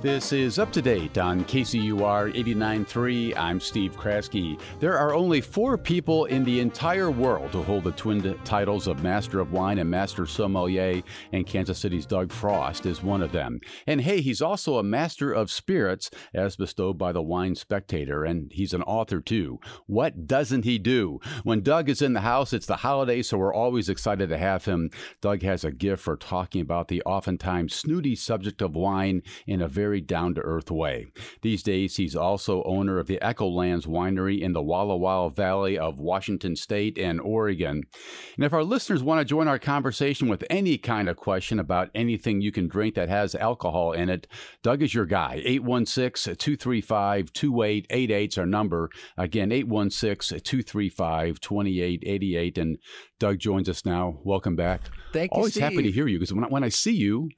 This is up to date on KCUR 89.3. I'm Steve Kraske. There are only four people in the entire world who hold the twin titles of Master of Wine and Master Sommelier, and Kansas City's Doug Frost is one of them. And hey, he's also a Master of Spirits, as bestowed by the Wine Spectator, and he's an author too. What doesn't he do? When Doug is in the house, it's the holidays, so we're always excited to have him. Doug has a gift for talking about the oftentimes snooty subject of wine in a very very down to earth way. These days, he's also owner of the Echolands Winery in the Walla Walla Valley of Washington State and Oregon. And if our listeners want to join our conversation with any kind of question about anything you can drink that has alcohol in it, Doug is your guy. 816 235 2888 is our number. Again, 816 235 2888. And Doug joins us now. Welcome back. Thank you. Always Steve. happy to hear you because when, I- when I see you,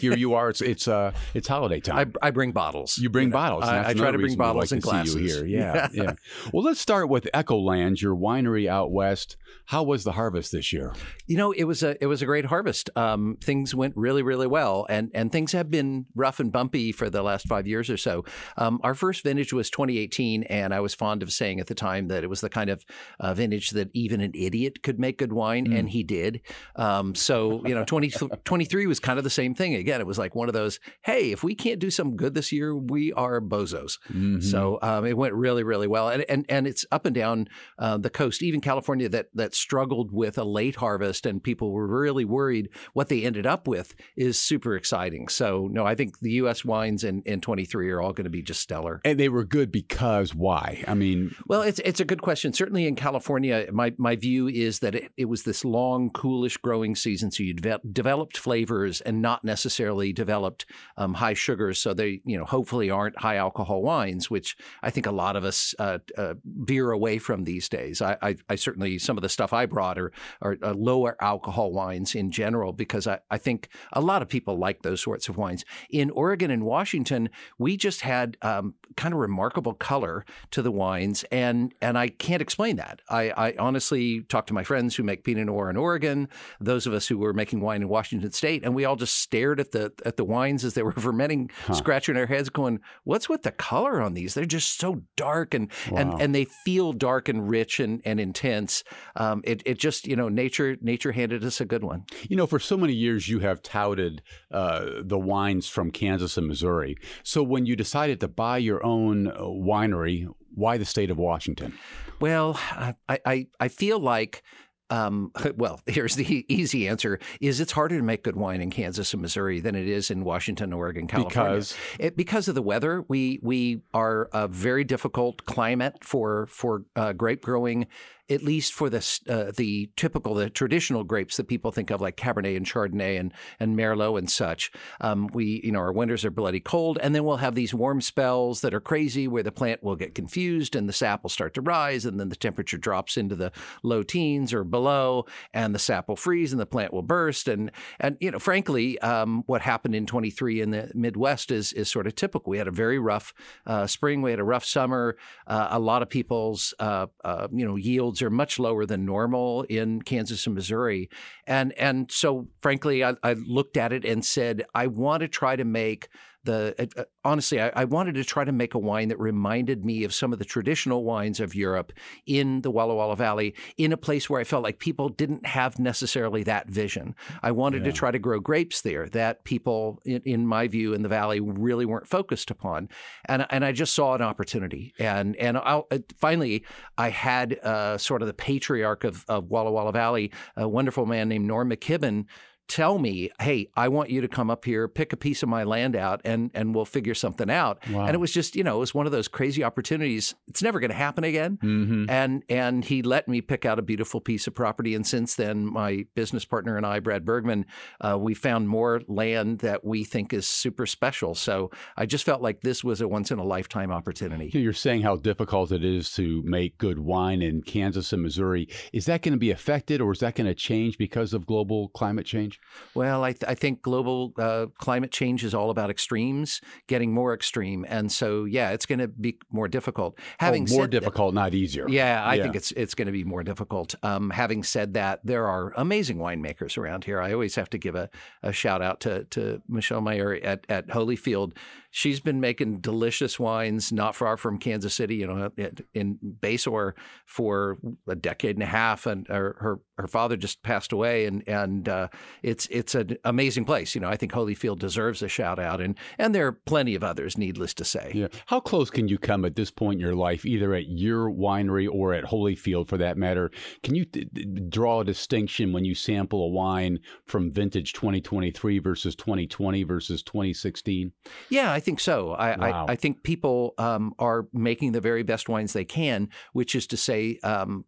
here you are. It's it's uh it's holiday time. I, I bring bottles. you bring know. bottles. I, I try to bring bottles like and to glasses. See you here. Yeah, yeah. Well, let's start with Echolands, your winery out west. How was the harvest this year? You know, it was a it was a great harvest. Um, things went really really well, and and things have been rough and bumpy for the last five years or so. Um, our first vintage was 2018, and I was fond of saying at the time that it was the kind of uh, vintage that even an idiot could make good wine, Mm. and he did. Um, so you know, 20, 23 was kind of the same thing. Again, it was like one of those. Hey, if we can't do something good this year, we are bozos. Mhm. So um, it went really, really well, and and and it's up and down uh, the coast, even California, that that struggled with a late harvest, and people were really worried. What they ended up with is super exciting. So no, I think the U.S. wines in in 23 are all going to be just stellar. and they were good because why? I mean, Well, it's it's a good question. Certainly in California, my, my view is that it, it was this long, coolish growing season, so you deve- developed flavors and not necessarily developed um, high sugars. So they, you know, hopefully aren't high alcohol wines, which I think a lot of us uh, uh, veer away from these days. I, I, I certainly some of the stuff I brought are, are, are lower alcohol wines in general because I, I think a lot of people like those sorts of wines. In Oregon and Washington, we just had um, kind of remarkable color to the wines, and and I can't explain that. I, I honestly talked to my friends who make Pinot Noir in Oregon, those of us who were making wine in Washington State, and we all just stared at the at the wines as they were fermenting, scratching our heads, going, "What's with the color on these? They're just so dark and Wow. and and they feel dark and rich and and intense. Um, it it just you know nature nature handed us a good one. you know, for so many years you have touted uh, the wines from Kansas and Missouri. So when you decided to buy your own uh, winery, why the state of Washington? Well, I I, I feel like. Um, well, here's the easy answer: is it's harder to make good wine in Kansas and Missouri than it is in Washington, Oregon, California. Because It, because of the weather, we we are a very difficult climate for for uh, grape growing. At least for the uh, the typical, the traditional grapes that people think of, like Cabernet and Chardonnay and and Merlot and such. Um, we, you know, our winters are bloody cold, and then we'll have these warm spells that are crazy, where the plant will get confused and the sap will start to rise, and then the temperature drops into the low teens or below, and the sap will freeze and the plant will burst. And and you know, frankly, um, what happened in 23 in the Midwest is is sort of typical. We had a very rough uh, spring, we had a rough summer. Uh, a lot of people's uh, uh, you know yields are much lower than normal in Kansas and Missouri, and and so frankly, I, I looked at it and said, I want to try to make the uh, honestly, I, I wanted to try to make a wine that reminded me of some of the traditional wines of Europe in the Walla Walla Valley, in a place where I felt like people didn't have necessarily that vision. I wanted to try to grow grapes there that people, in, in my view, in the valley really weren't focused upon, and and I just saw an opportunity. And and I'll, uh, finally, I had uh, sort of the patriarch of, of Walla Walla Valley, a wonderful man named Norm McKibben tell me, "Hey, I want you to come up here, pick a piece of my land out, and and we'll figure something out." Wow. And it was just, you know, it was one of those crazy opportunities. It's never going to happen again. Mm-hmm. And and he let me pick out a beautiful piece of property. And since then, my business partner and I, Brad Bergman, uh, we found more land that we think is super special. So I just felt like this was a once in a lifetime opportunity. You're saying how difficult it is to make good wine in Kansas and Missouri. Is that going to be affected, or is that going to change because of global climate change? Well, I, th- I think global uh, climate change is all about extremes, getting more extreme, and so yeah, it's going to be more difficult. Having oh, more difficult, not easier. Yeah, I Yeah. think it's it's going to be more difficult. Um, having said that, there are amazing winemakers around here. I always have to give a, a shout out to to Michelle Meyer at at Holyfield. She's been making delicious wines not far from Kansas City, you know, in Basehor for a decade and a half, and her her, her father just passed away, and and uh, it's it's an amazing place. You know, I think Holyfield deserves a shout out, and and there are plenty of others, needless to say. Yeah. How close can you come at this point in your life, either at your winery or at Holyfield for that matter? Can you d- draw a distinction when you sample a wine from vintage 2023 versus 2020 versus 2016? Yeah, I think so. I, Wow. I, I think people um, are making the very best wines they can, which is to say, um,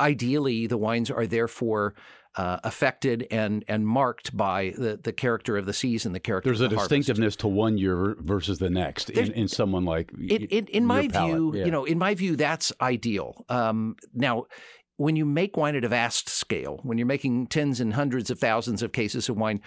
ideally, the wines are therefore uh, affected and and marked by the, the character of the season, the character. There's a of the harvest. distinctiveness to one year versus the next in, in someone like in, in, in my palate, view, yeah. you know, in my view, that's ideal. Um, now, when you make wine at a vast scale, when you're making tens and hundreds of thousands of cases of wine,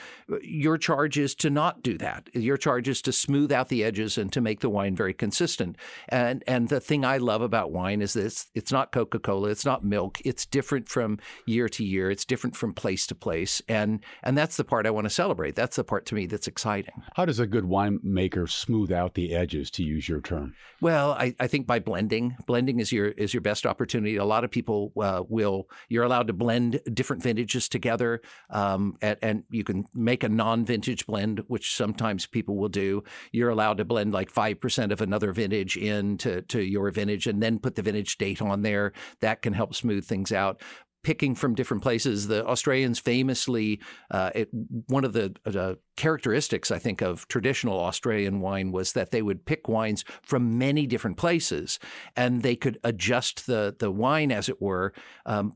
your charge is to not do that. Your charge is to smooth out the edges and to make the wine very consistent. And and the thing I love about wine is this: it's not Coca Cola, it's not milk. It's different from year to year. It's different from place to place, and and that's the part I want to celebrate. That's the part to me that's exciting. How does a good winemaker smooth out the edges, to use your term? Well, I, I think by blending, blending is your is your best opportunity. A lot of people uh, will you're allowed to blend different vintages together, um, and, and you can make a non-vintage blend, which sometimes people will do. You're allowed to blend like five percent of another vintage into to your vintage, and then put the vintage date on there. That can help smooth things out. Picking from different places, the Australians famously, uh, it, one of the uh, characteristics, I think, of traditional Australian wine was that they would pick wines from many different places, and they could adjust the the wine, as it were, um,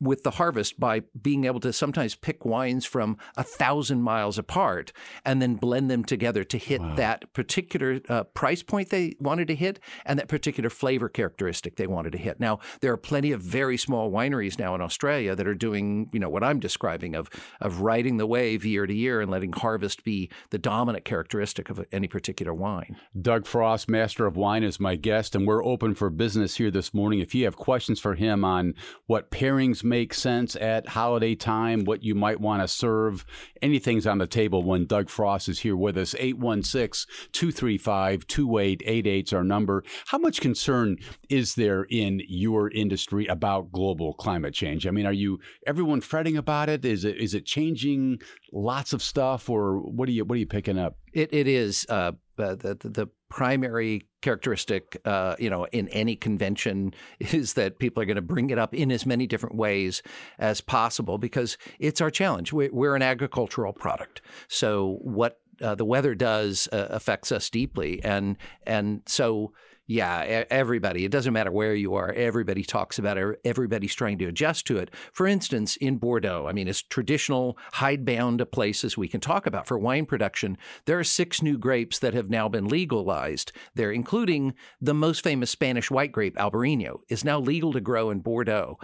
with the harvest by being able to sometimes pick wines from a thousand miles apart and then blend them together to hit that particular uh, price point they wanted to hit and that particular flavor characteristic they wanted to hit. Now, there are plenty of very small wineries now in Australia that are doing, you know, what I'm describing of of riding the wave year to year and letting harvest be the dominant characteristic of any particular wine. Doug Frost, Master of Wine, is my guest, and we're open for business here this morning. If you have questions for him on what pairings make sense at holiday time, what you might want to serve, anything's on the table when Doug Frost is here with us. 816 235 2888 is our number. How much concern is there in your industry about global climate change? I mean, are you everyone fretting about it? Is it is it changing lots of stuff, or what are you what are you picking up? It it is uh, uh, the the primary characteristic, uh, you know, in any convention is that people are going to bring it up in as many different ways as possible because it's our challenge. We're, we're an agricultural product, so what uh, the weather does uh, affects us deeply, and and so. Yeah, everybody. It doesn't matter where you are. Everybody talks about it. Everybody's trying to adjust to it. For instance, in Bordeaux, I mean, as traditional hidebound a places we can talk about for wine production, there are six new grapes that have now been legalized. They're including the most famous Spanish white grape, Albarino, is now legal to grow in Bordeaux.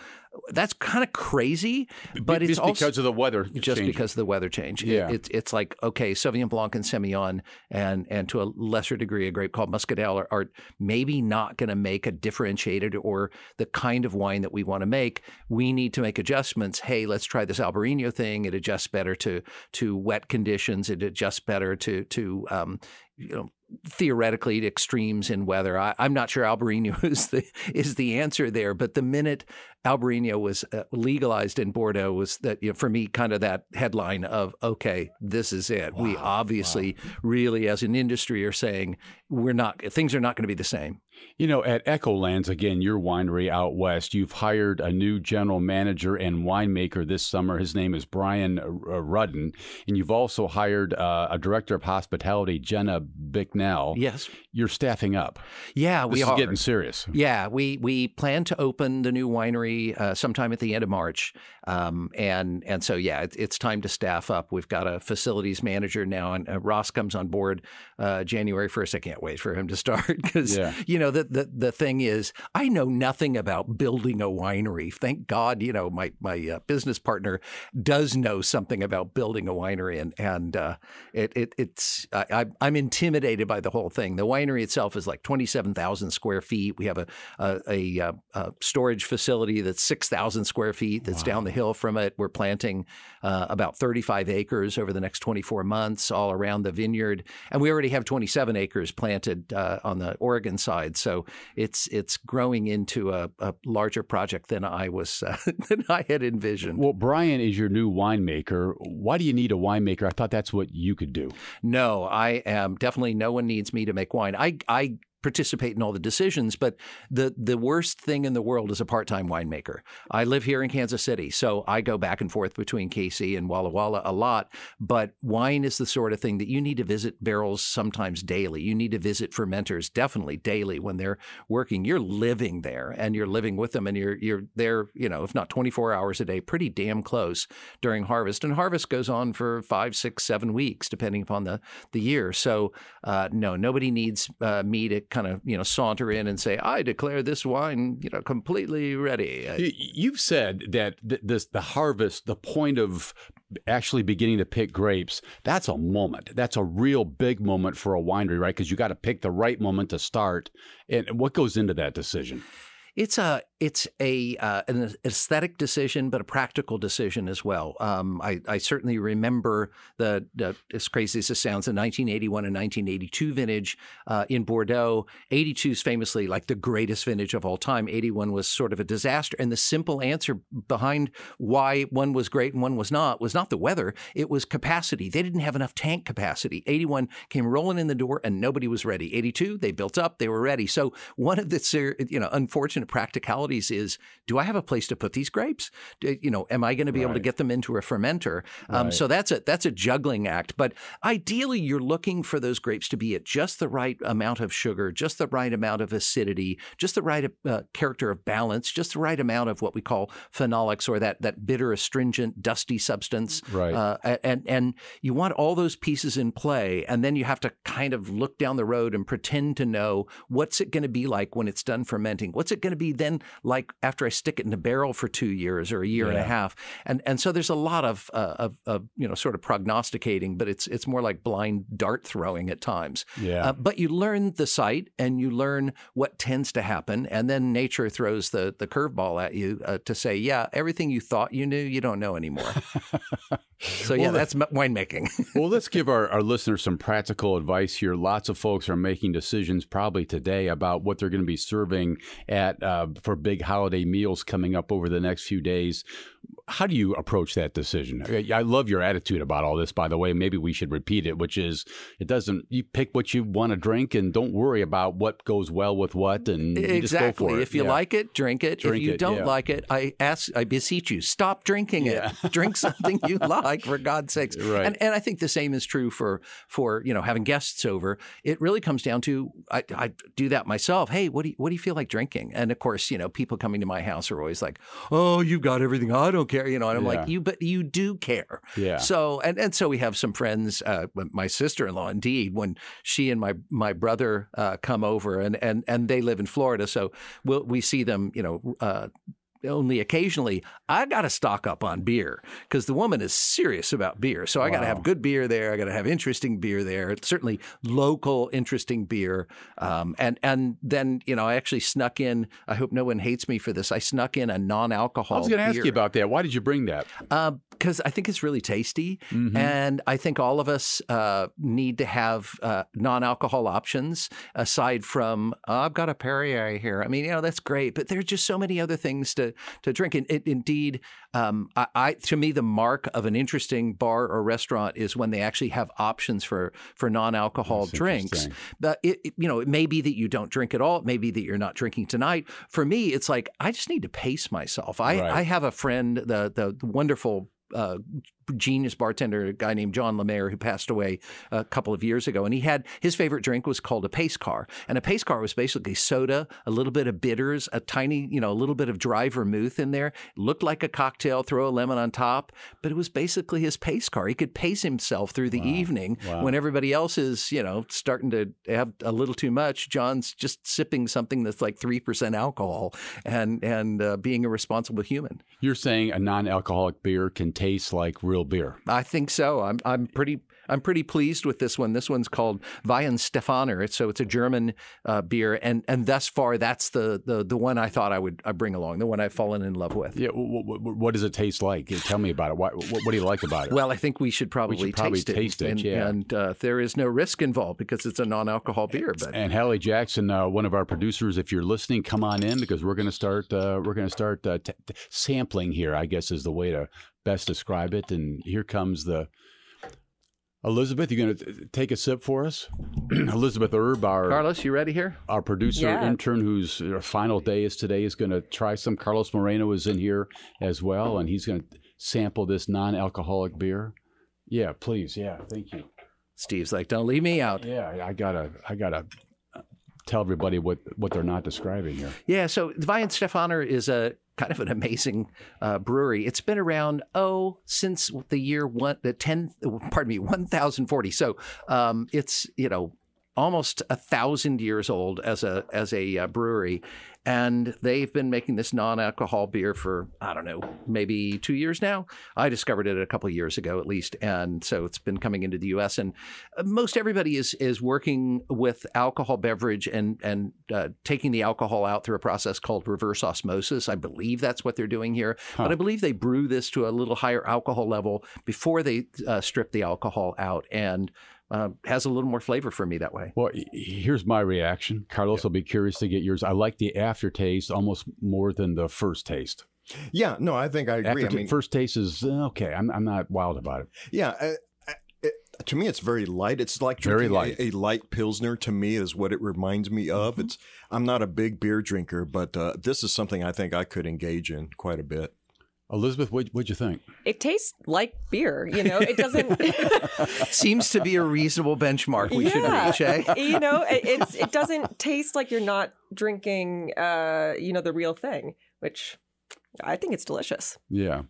That's kind of crazy, but it's also because of the weather. just changing. because of the weather change. It- Yeah. it's it's like okay, Sauvignon Blanc and Semillon, and and to a lesser degree, a grape called Muscadelle are, are maybe not going to make a differentiated or the kind of wine that we want to make. We need to make adjustments. Hey, let's try this Albarino thing. It adjusts better to to wet conditions. It adjusts better to to um, you know theoretically to extremes in weather. I, I'm not sure Albarino is the is the answer there, but the minute Albarino was uh, legalized in Bordeaux was that you know, for me kind of that headline of okay, this is it. we obviously really as an industry are saying we're not things are not going to be the same. You know, at Echolands, again, your winery out west, you've hired a new general manager and winemaker this summer. His name is Brian uh, Rudin. And you've also hired uh, a director of hospitality, Jenna Bicknell. Yes. You're staffing up. Yeah, this we is are. getting serious. Yeah, we, we plan to open the new winery uh, sometime at the end of March. Um, and, and so, yeah, it, it's time to staff up. We've got a facilities manager now, and uh, Ross comes on board uh, January 1st. I can't wait for him to start because, Yeah. you know, the, the, the thing is, I know nothing about building a winery. Thank God, you know, my, my uh, business partner does know something about building a winery. And, and uh, it, it, it's, I, I- I'm intimidated by the whole thing. The winery itself is like 27,000 square feet. We have a, a, a, uh, a storage facility that's 6,000 square feet that's down the hill from it. We're planting uh, about 35 acres over the next 24 months all around the vineyard. And we already have 27 acres planted uh, on the Oregon side. So it's it's growing into a, a larger project than I was uh, than I had envisioned. Well, Brian is your new winemaker. Why do you need a winemaker? I thought that's what you could do. No, I am definitely no one needs me to make wine. I I participate in all the decisions, but the the worst thing in the world is a part-time winemaker. I live here in Kansas City, so I go back and forth between KC and Walla Walla a lot, but wine is the sort of thing that you need to visit barrels sometimes daily. You need to visit fermenters definitely daily when they're working. You're living there and you're living with them and you're you're there, you know, if not 24 hours a day, pretty damn close during harvest. And harvest goes on for five, six, seven weeks, depending upon the the year. So uh, no, nobody needs uh, me to kind of you know saunter in and say, I declare this wine you know completely ready. Uh, You've said that this the harvest, the point of actually beginning to pick grapes, that's a moment. That's a real big moment for a winery, right? Because you got to pick the right moment to start. And what goes into that decision? It's a it's a uh, an aesthetic decision, but a practical decision as well. Um, I, I certainly remember the, the as crazy as it sounds, the 1981 and 1982 vintage uh, in Bordeaux. 82 is famously like the greatest vintage of all time. 81 was sort of a disaster, and the simple answer behind why one was great and one was not was not the weather; it was capacity. They didn't have enough tank capacity. 81 came rolling in the door, and nobody was ready. 82 they built up, they were ready. So one of the you know unfortunate practicalities is: do I have a place to put these grapes? Do- you know, am I going to be able to get them into a fermenter? Um, Right. so that's a that's a juggling act. But ideally, you're looking for those grapes to be at just the right amount of sugar, just the right amount of acidity, just the right uh, character of balance, just the right amount of what we call phenolics or that that bitter, astringent, dusty substance. Right. Uh, and and you want all those pieces in play, and then you have to kind of look down the road and pretend to know what's it going to be like when it's done fermenting. What's it going to be then like after I stick it in a barrel for two years or a year and a half? And and so there's a lot of, uh, of of you know sort of prognosticating, but it's it's more like blind dart throwing at times. Yeah. Uh, but you learn the site and you learn what tends to happen, and then nature throws the the curveball at you uh, to say, yeah, everything you thought you knew, you don't know anymore. so yeah, Well, that's m- winemaking. well, let's give our, our listeners some practical advice here. Lots of folks are making decisions probably today about what they're going to be serving at uh, for big holiday meals coming up over the next few days. How do you approach that decision? I love your attitude about all this, by the way. Maybe we should repeat it, which is it doesn't, you pick what you want to drink and don't worry about what goes well with what. And you just go exactly. If you Yeah. like it, drink it. Drink if you it, don't yeah. like it, I ask, I beseech you, stop drinking Yeah. it. Drink something you like, for God's sakes. Right. And and I think the same is true for for you know having guests over. It really comes down to I, I do that myself. Hey, what do you, what do you feel like drinking? And of course, you know, people coming to my house are always like, "Oh, you've got everything. I don't care." You know, and I'm Yeah. like, "You, but you do care." Yeah. So and and so we have some friends. Uh, my sister-in-law, indeed, when she and my my brother uh, come over, and and and they live in Florida, so we'll, we see them, you know. Uh, only occasionally, I got to stock up on beer because the woman is serious about beer. So I got to have good beer there. I got to have interesting beer there. Certainly local, interesting beer. Um, and and then you know, I actually snuck in. I hope no one hates me for this. I snuck in a non-alcohol. I was going to ask you about that. Why did you bring that? because I think it's really tasty, Mhm. and I think all of us uh, need to have uh, non-alcohol options aside from "Oh, I've got a Perrier here. I mean, you know, that's great, but there's just so many other things to to to drink. And it, indeed, um, I, I, to me the mark of an interesting bar or restaurant is when they actually have options for for non-alcohol drinks. But it, it- you know, it may be that you don't drink at all. It may be that you're not drinking tonight. For me, it's like I just need to pace myself. I, Right. I have a friend, the the, the wonderful. Uh, genius bartender, a guy named John Lemaire, who passed away a couple of years ago, and he had his favorite drink was called a pace car, and a pace car was basically soda, a little bit of bitters, a tiny, you know, a little bit of dry vermouth in there. looked like a cocktail. Throw a lemon on top, but it was basically his pace car. He could pace himself through the evening Wow. when everybody else is, you know, starting to have a little too much. John's just sipping something that's like three percent alcohol and and uh, being a responsible human. You're saying a non-alcoholic beer can taste like real beer. I think so. I'm I'm pretty I'm pretty pleased with this one. This one's called Weihenstephaner. It's so it's a German uh, beer, and and thus far that's the the the one I thought I would I bring along, the one I've fallen in love with. Yeah. w- w- what does it taste like? Tell me about it. What, what, what do you like about it? Well, I think we should probably, should probably taste it. taste it, and, yeah. and uh, there is no risk involved because it's a non-alcohol beer. But And Hallie Jackson, uh, one of our producers, if you're listening, come on in because we're going to start. Uh, we're going to start uh, t- t- sampling here. I guess is the way to best describe it. And here comes the Elizabeth. You're going to take a sip for us, Elizabeth Erb, our Carlos, you ready here? our producer Yeah. intern, whose uh, final day is today, is going to try some. Carlos Moreno is in here as well, and he's going to sample this non-alcoholic beer. Yeah, please. Yeah, thank you. Steve's like, don't leave me out. Yeah, I- I gotta, I gotta tell everybody what what they're not describing here. Yeah, so the Weihenstephaner is a kind of an amazing uh, brewery. It's been around oh since the year one the ten pardon me one thousand forty. So um, it's you know almost a thousand years old as a as a uh, brewery, and they've been making this non-alcohol beer for I don't know maybe two years now. I discovered it a couple of years ago at least, and so it's been coming into the U.S. and uh, most everybody is is working with alcohol beverage and and uh, taking the alcohol out through a process called reverse osmosis. I believe that's what they're doing here, but I believe they brew this to a little higher alcohol level before they uh, strip the alcohol out and. Uh, has a little more flavor for me that way. Well, here's my reaction. Carlos I'll be curious to get yours. I like the aftertaste almost more than the first taste. Yeah, no, I think I agree. I mean, first taste is uh, okay. I'm I'm not wild about it. yeah, uh, uh, it, to me, it's very light. It's like Very light. A, a light pilsner. To me, is what it reminds me of. Mm-hmm. It's. I'm not a big beer drinker, but uh, this is something I think I could engage in quite a bit. Elizabeth, what what'd you think? It tastes like beer, you know. It doesn't. Seems to be a reasonable benchmark we should Yeah. reach, eh? you know, it, it's it doesn't taste like you're not drinking, uh, you know, the real thing, which I think it's delicious. Yeah,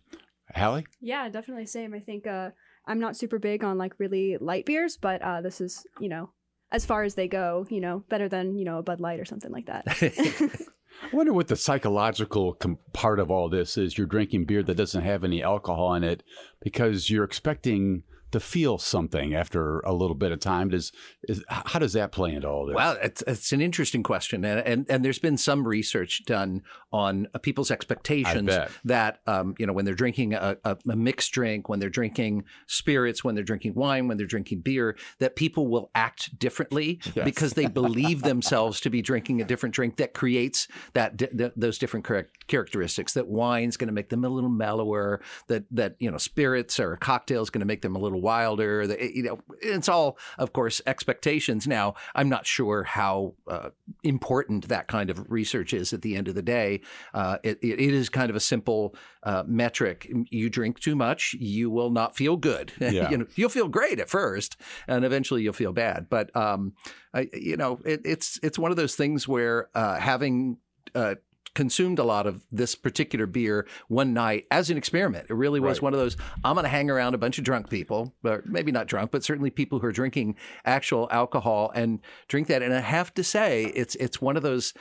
Hallie. Yeah, definitely same. I think uh, I'm not super big on like really light beers, but uh, this is, you know, as far as they go, you know, better than, you know, a Bud Light or something like that. I wonder what the psychological part of all this is. You're drinking beer that doesn't have any alcohol in it because you're expecting to feel something after a little bit of time. Does is how does that play into all this? Well, it's, it's an interesting question, and, and and there's been some research done on uh, people's expectations that um, you know when they're drinking a, a, a mixed drink, when they're drinking spirits, when they're drinking wine, when they're drinking beer, that people will act differently Yes. because they believe themselves to be drinking a different drink that creates that th- those different charac- characteristics. That wine's going to make them a little mellower. That that you know spirits or a cocktail is going to make them a little wilder. That, you know, it's all of course expectations. Now, I'm not sure how uh, important that kind of research is at the end of the day. Uh, it, it it is kind of a simple uh, metric. You drink too much, you will not feel good. Yeah. you know, you'll feel great at first, and eventually you'll feel bad. But um, I, you know, it, it's it's one of those things where uh, having uh, consumed a lot of this particular beer one night as an experiment. It really was Right. one of those. I'm going to hang around a bunch of drunk people, or maybe not drunk, but certainly people who are drinking actual alcohol and drink that. And I have to say, it's it's one of those.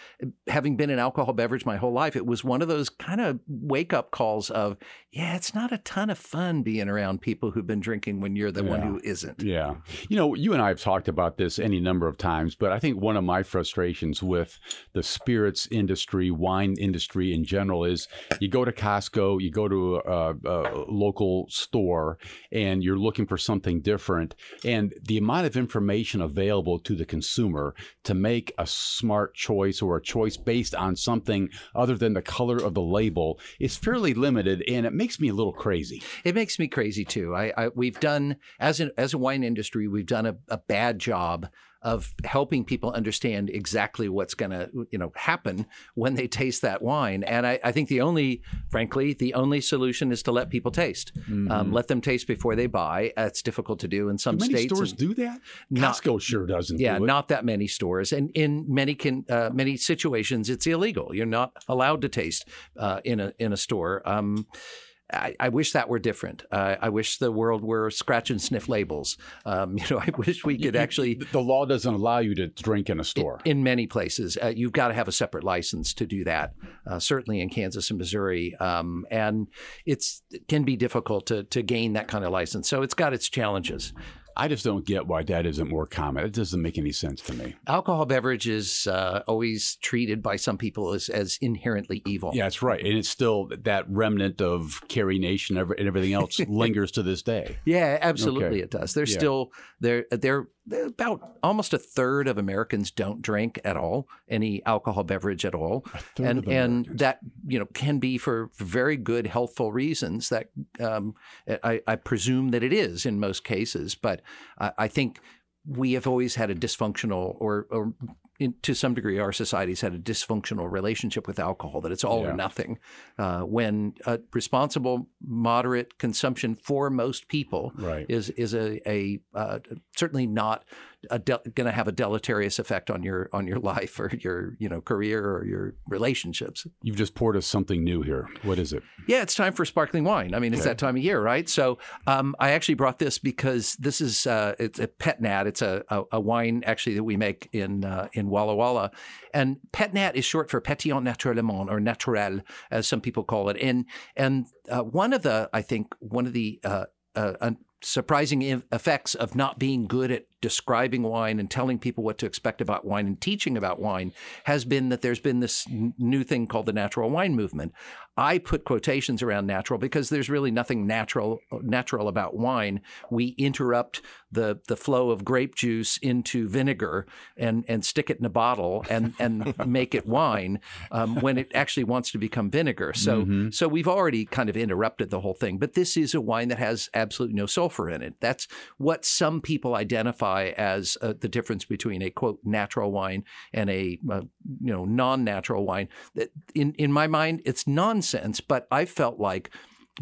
Having been an alcohol beverage my whole life, it was one of those kind of wake up calls of, yeah, it's not a ton of fun being around people who've been drinking when you're the one who isn't. Yeah. You know, you and I have talked about this any number of times, but I think one of my frustrations with the spirits industry, wine wine industry in general is you go to Costco, you go to a, a local store, and you're looking for something different. And the amount of information available to the consumer to make a smart choice or a choice based on something other than the color of the label is fairly limited, and it makes me a little crazy. It makes me crazy too. I, I we've done as an as a wine industry, we've done a, a bad job of helping people understand exactly what's going to you know happen when they taste that wine. And I, I, think the only, frankly, the only solution is to let people taste. Mm-hmm. Um, let them taste before they buy. It's difficult to do in some do many states. Stores do that. Costco sure doesn't. Yeah, do not that many stores, and in many can uh, many situations, it's illegal. You're not allowed to taste uh, in a in a store. Um, I, I, wish that were different. Uh, I wish the world were scratch and sniff labels. Um, you know, I wish we could actually. The law doesn't allow you to drink in a store. In, in many places, uh, you've got to have a separate license to do that. Uh, certainly in Kansas and Missouri, um, and it's it can be difficult to to gain that kind of license. So it's got its challenges. I just don't get why that isn't more common. It doesn't make any sense to me. Alcohol beverages uh, always treated by some people as, as inherently evil. Yeah, that's right. And it's still that remnant of Carrie Nation and everything else lingers to this day. Yeah, absolutely okay. it does. There's yeah. still there they're about almost a third of Americans don't drink at all, any alcohol beverage at all, and and that you know can be for very good healthful reasons. That um, I, I, presume that it is in most cases, but I, I think we have always had a dysfunctional or, or in, to some degree, our society's had a dysfunctional relationship with alcohol, that it's all yeah. or nothing. Uh, when responsible, moderate consumption for most people right. is is a, a uh, certainly not going to have a deleterious effect on your on your life or your you know career or your relationships. You've just poured us something new here. What is it? Yeah, it's time for sparkling wine. I mean, it's that time of year, right? So um, I actually brought this because this is uh, it's a Pet Nat. It's a, a, a, wine actually that we make in uh, in Walla Walla, and Pet Nat is short for Pétillant Naturellement or Naturel, as some people call it. And and uh, one of the I think one of the uh, uh, surprising effects of not being good at describing wine and telling people what to expect about wine and teaching about wine has been that there's been this new thing called the natural wine movement. I put quotations around natural because there's really nothing natural natural about wine. We interrupt the the flow of grape juice into vinegar and and stick it in a bottle and and make it wine um, when it actually wants to become vinegar. So mm-hmm. so we've already kind of interrupted the whole thing. But this is a wine that has absolutely no sulfur in it. That's what some people identify as uh, the difference between a quote natural wine and a uh, you know non natural wine. In in my mind, it's nonsense. but I felt like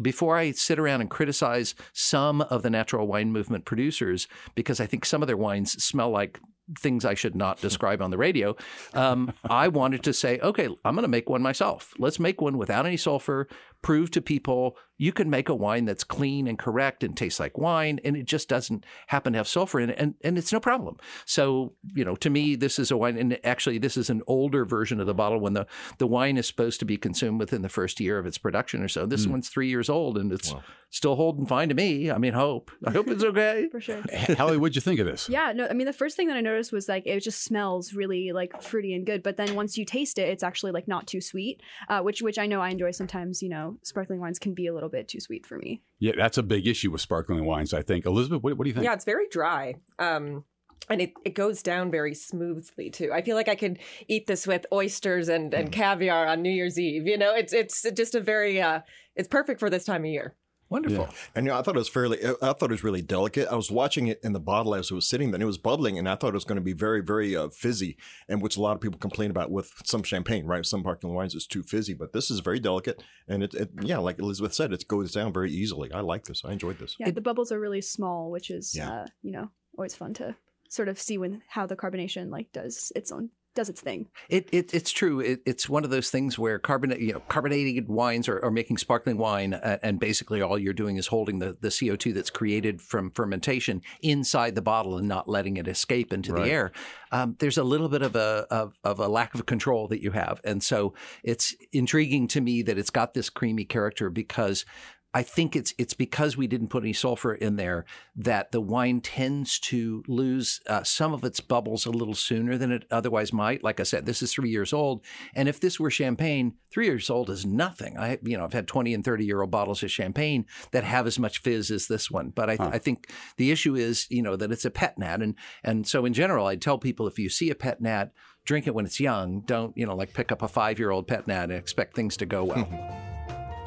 before I sit around and criticize some of the natural wine movement producers, because I think some of their wines smell like things I should not describe on the radio, um, I wanted to say, okay, I'm going to make one myself. Let's make one without any sulfur, prove to people you can make a wine that's clean and correct and tastes like wine, and it just doesn't happen to have sulfur in it, and, and it's no problem. So, you know, to me, this is a wine, and actually, this is an older version of the bottle when the, the wine is supposed to be consumed within the first year of its production or so. This mm. one's three years old, and it's wow. still holding fine to me. I mean, hope. I hope it's okay. For sure. Hallie, what'd you think of this? Yeah, no, I mean, the first thing that I noticed was like it just smells really like fruity and good, but then once you taste it, it's actually like not too sweet, uh, which which I know I enjoy sometimes. You know, sparkling wines can be a little bit too sweet for me. Yeah, that's a big issue with sparkling wines, I think. Elizabeth, what, what do you think? Yeah, it's very dry. Um, and it, it goes down very smoothly too. I feel like I could eat this with oysters and, and mm. caviar on New Year's Eve. You know, it's it's just a very uh, it's perfect for this time of year. Wonderful. Yeah. And you know, I thought it was fairly, I thought it was really delicate. I was watching it in the bottle as it was sitting there and it was bubbling and I thought it was going to be very, very uh, fizzy and which a lot of people complain about with some champagne, right? Some sparkling wines is too fizzy, but this is very delicate. And it, it, yeah, like Elizabeth said, it goes down very easily. I like this. I enjoyed this. Yeah, the bubbles are really small, which is, yeah. uh, you know, always fun to sort of see when how the carbonation like does its own does its thing. It, it it's true. It, it's one of those things where carbonate, you know, carbonated wines are, are making sparkling wine, uh, and basically all you're doing is holding the, the CO2 that's created from fermentation inside the bottle and not letting it escape into right. the air. Um, there's a little bit of a of, of, a lack of control that you have, and so it's intriguing to me that it's got this creamy character because I think it's it's because we didn't put any sulfur in there that the wine tends to lose uh, some of its bubbles a little sooner than it otherwise might. Like I said, this is three years old, and if this were champagne, three years old is nothing. I you know I've had twenty and thirty year old bottles of champagne that have as much fizz as this one, but I, huh. I think the issue is you know that it's a pet nat, and and so in general, I tell people if you see a pet nat, drink it when it's young. Don't you know like pick up a five year old pet nat and expect things to go well.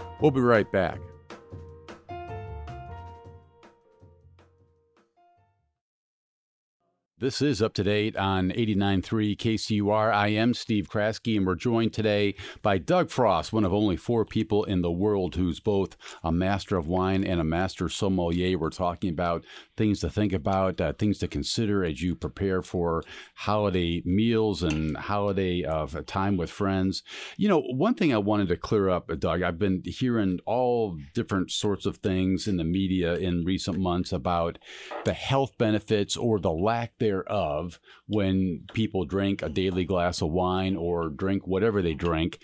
we'll be right back. This is up to date on 89.3 KCUR. I am Steve Kraske, and we're joined today by Doug Frost, one of only four people in the world who's both a master of wine and a master sommelier. We're talking about things to think about, uh, things to consider as you prepare for holiday meals and holiday of uh, time with friends. You know, one thing I wanted to clear up, Doug, I've been hearing all different sorts of things in the media in recent months about the health benefits or the lack thereof thereof when people drink a daily glass of wine or drink whatever they drink.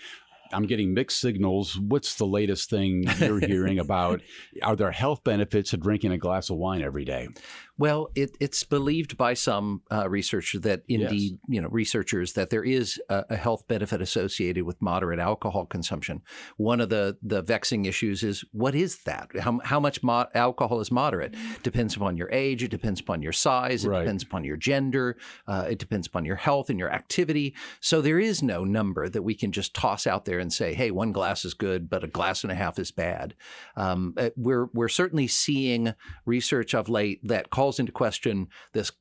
I'm getting mixed signals. What's the latest thing you're hearing about? Are there health benefits to drinking a glass of wine every day? Well, it, it's believed by some uh, researchers that indeed, yes. you know, researchers that there is a, a, health benefit associated with moderate alcohol consumption. One of the the vexing issues is what is that? How, how much mo- alcohol is moderate? Depends upon your age. It depends upon your size. It right. depends upon your gender. Uh, it depends upon your health and your activity. So there is no number that we can just toss out there and say, "Hey, one glass is good, but a glass and a half is bad." Um, uh, we're we're certainly seeing research of late that calls calls into question this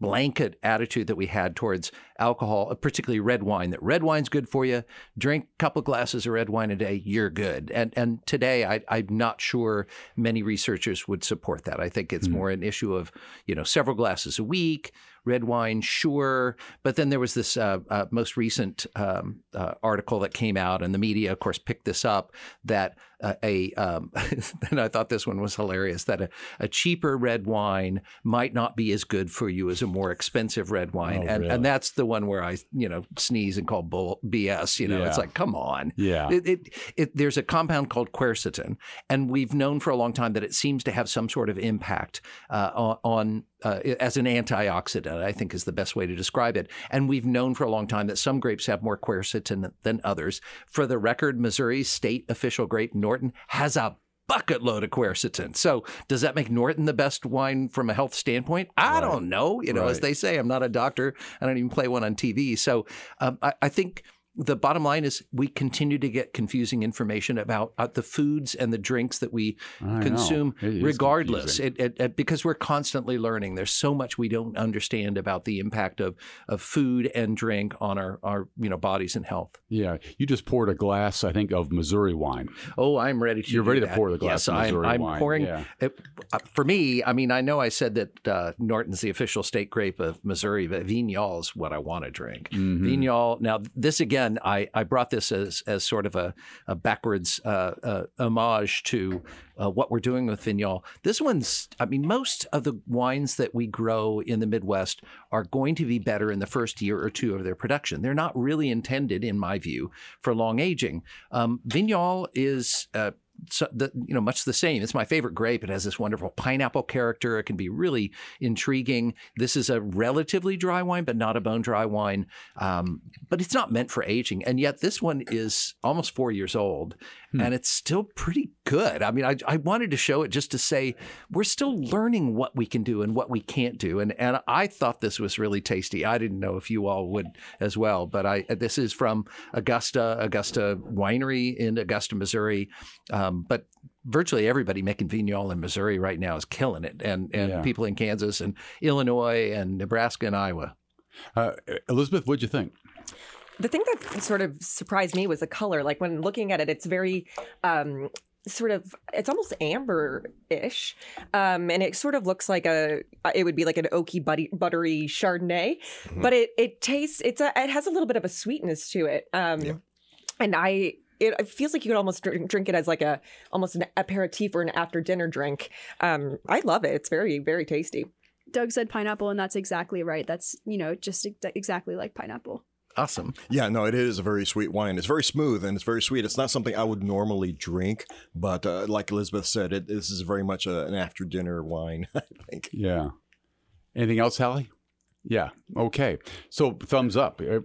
blanket attitude that we had towards alcohol, uh, particularly red wine. That red wine's good for you. Drink a couple glasses of red wine a day, you're good. And and today, I, am not sure many researchers would support that. I think it's mm. more an issue of you know several glasses a week red wine, sure. But then there was this uh, uh, most recent um, uh, article that came out, and the media, of course, picked this up that uh, a, um, and I thought this one was hilarious, that a, a, cheaper red wine might not be as good for you as a more expensive red wine. Oh, and, really? and that's the one where I, you know, sneeze and call bull BS. You know, yeah. it's like, come on. Yeah. It, it, it, there's a compound called quercetin, and we've known for a long time that it seems to have some sort of impact uh, on, on uh, as an antioxidant, I think is the best way to describe it. And we've known for a long time that some grapes have more quercetin than others. For the record, Missouri's state official grape, Norton, has a bucket load of quercetin. So does that make Norton the best wine from a health standpoint? I right. don't know. You know, right. as they say, I'm not a doctor. I don't even play one on TV. So um, I, I think – the bottom line is we continue to get confusing information about uh, the foods and the drinks that we I consume, regardless, it, it, it, because we're constantly learning. There's so much we don't understand about the impact of, of food and drink on our, our you know bodies and health. Yeah, you just poured a glass, I think, of Missouri wine. Oh, I'm ready to. You're ready that. to pour the glass. Yes, of Missouri I'm, I'm wine. pouring. Yeah. Uh, for me, I mean, I know I said that uh, Norton's the official state grape of Missouri, but Vignoles is what I want to drink. Mm-hmm. Vignoles. Now, this again, I I brought this as as sort of a, a backwards uh, uh, homage to uh, what we're doing with Vignoles. This one's, I mean, most of the wines that we grow in the Midwest are going to be better in the first year or two of their production. They're not really intended, in my view, for long aging. Um, Vignoles is uh, so the, you know much the same. It's my favorite grape. It has this wonderful pineapple character. It can be really intriguing. This is a relatively dry wine, but not a bone dry wine. Um, but it's not meant for aging, and yet this one is almost four years old, hmm. and it's still pretty good. I mean, I, I wanted to show it just to say we're still learning what we can do and what we can't do, and and I thought this was really tasty. I didn't know if you all would as well, but I this is from Augusta Augusta Winery in Augusta, Missouri. Um, but virtually everybody making Vignoles in Missouri right now is killing it, and and yeah. people in Kansas and Illinois and Nebraska and Iowa. Uh, Elizabeth, what'd you think? The thing that sort of surprised me was the color. Like when looking at it, it's very um, sort of it's almost amber-ish um, and it sort of looks like a it would be like an oaky butty, buttery chardonnay mm-hmm. but it it tastes it's a it has a little bit of a sweetness to it um, yeah. and i it, feels like you could almost drink, drink, it as like a almost an aperitif or an after dinner drink. Um, I love it. It's very very tasty. Doug said pineapple, and that's exactly right. That's you know just exactly like pineapple. Awesome. Yeah, no, it is a very sweet wine. It's very smooth and it's very sweet. It's not something I would normally drink, but uh, like Elizabeth said, it, this is very much a, an after dinner wine. I think. Yeah. Anything else, Hallie? Yeah. Okay. So thumbs up. Uh,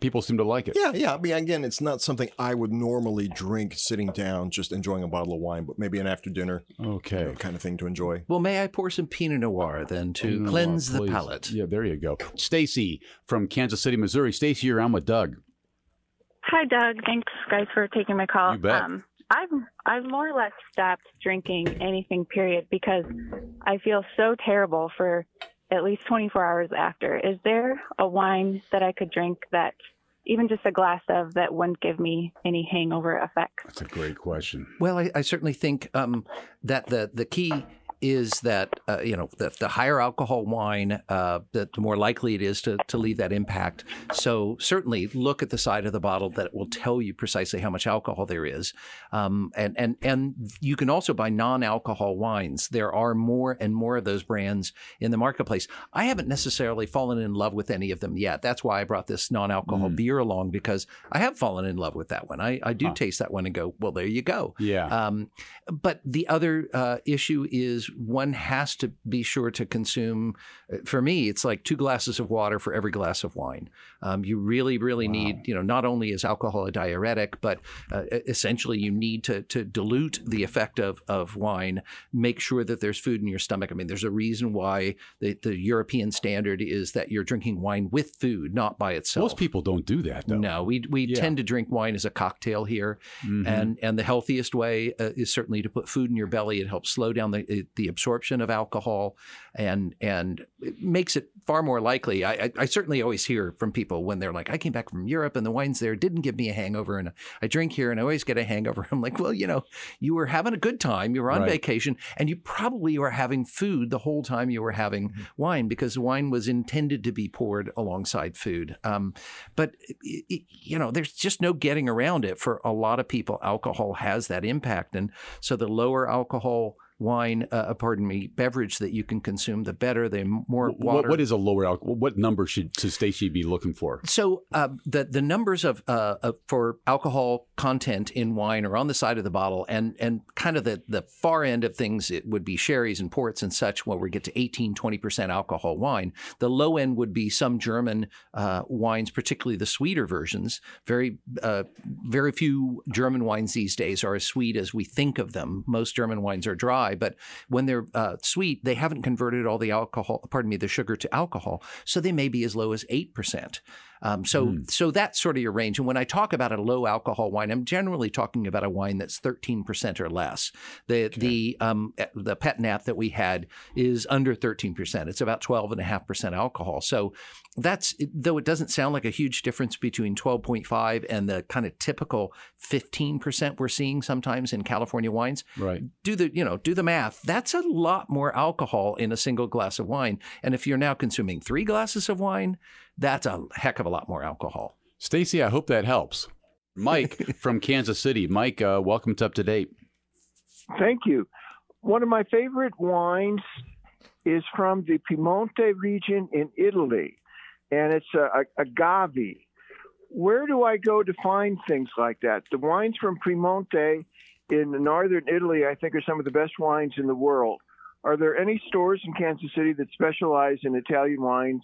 People seem to like it. Yeah, yeah. I mean, again, it's not something I would normally drink sitting down, just enjoying a bottle of wine, but maybe an after dinner Okay. kind of thing to enjoy. Well, may I pour some Pinot Noir then to Pinot Noir, cleanse the palate? Yeah, there you go. Stacy from Kansas City, Missouri. Stacy, you're on with Doug. Hi, Doug. Thanks, guys, for taking my call. You bet. Um, I've I've more or less stopped drinking anything, period, because I feel so terrible for at least 24 hours after. Is there a wine that I could drink that, even just a glass of, that wouldn't give me any hangover effects? That's a great question. Well, I, I certainly think um, that the the key is that uh, you know the, the higher alcohol wine, uh, the, the more likely it is to to leave that impact. So certainly look at the side of the bottle that will tell you precisely how much alcohol there is, um, and and and you can also buy non-alcohol wines. There are more and more of those brands in the marketplace. I haven't necessarily fallen in love with any of them yet. That's why I brought this non-alcohol beer along because I have fallen in love with that one. I, I do taste that one and go, well, there you go. Yeah. Um, but the other uh, issue is one has to be sure to consume. uh, For me, it's like two glasses of water for every glass of wine. Um, you really, really need, you know, not only is alcohol a diuretic, but uh, essentially you need to to dilute the effect of of wine. Make sure that there's food in your stomach. I mean, there's a reason why the, the European standard is that you're drinking wine with food, not by itself. Most people don't do that, though. No, we we Yeah. tend to drink wine as a cocktail here, Mhm. and and the healthiest way uh, is certainly to put food in your belly. It helps slow down the the absorption of alcohol, and and it makes it far more likely. I, I certainly always hear from people when they're like, I came back from Europe and the wines there didn't give me a hangover, and I drink here and I always get a hangover. I'm like, well, you know, you were having a good time, you were on Right. vacation, and you probably were having food the whole time you were having wine because wine was intended to be poured alongside food. Um, but it, it- you know, there's just no getting around it. For a lot of people, alcohol has that impact, and so the lower alcohol wine, uh, pardon me, beverage that you can consume, the better. The more water. What, what is a lower alcohol? What number should, should Stacy be looking for? So uh, the the numbers of, uh, of for alcohol content in wine are on the side of the bottle, and and kind of the the far end of things it would be sherries and ports and such, where we get to 18, 20 percent alcohol wine. The low end would be some German uh, wines, particularly the sweeter versions. Very uh, very few German wines these days are as sweet as we think of them. Most German wines are dry, but when they're uh, sweet, they haven't converted all the alcohol, pardon me, the sugar to alcohol, so they may be as low as eight percent. Um, so, so that's sort of your range. And when I talk about a low alcohol wine, I'm generally talking about a wine that's 13% or less. The the um, the pet nat that we had is under 13%. It's about 12.5% alcohol. So that's though it doesn't sound like a huge difference between 12.5 and the kind of typical 15% we're seeing sometimes in California wines Right. do the you know do the math that's a lot more alcohol in a single glass of wine and if you're now consuming three glasses of wine that's a heck of a lot more alcohol Stacy, I hope that helps. Mike from Kansas City. Mike, uh, welcome to Up to Date. Thank you. One of my favorite wines is from the Piemonte region in Italy, and it's a, a, agave. Where do I go to find things like that? The wines from Piemonte in northern Italy, I think, are some of the best wines in the world. Are there any stores in Kansas City that specialize in Italian wines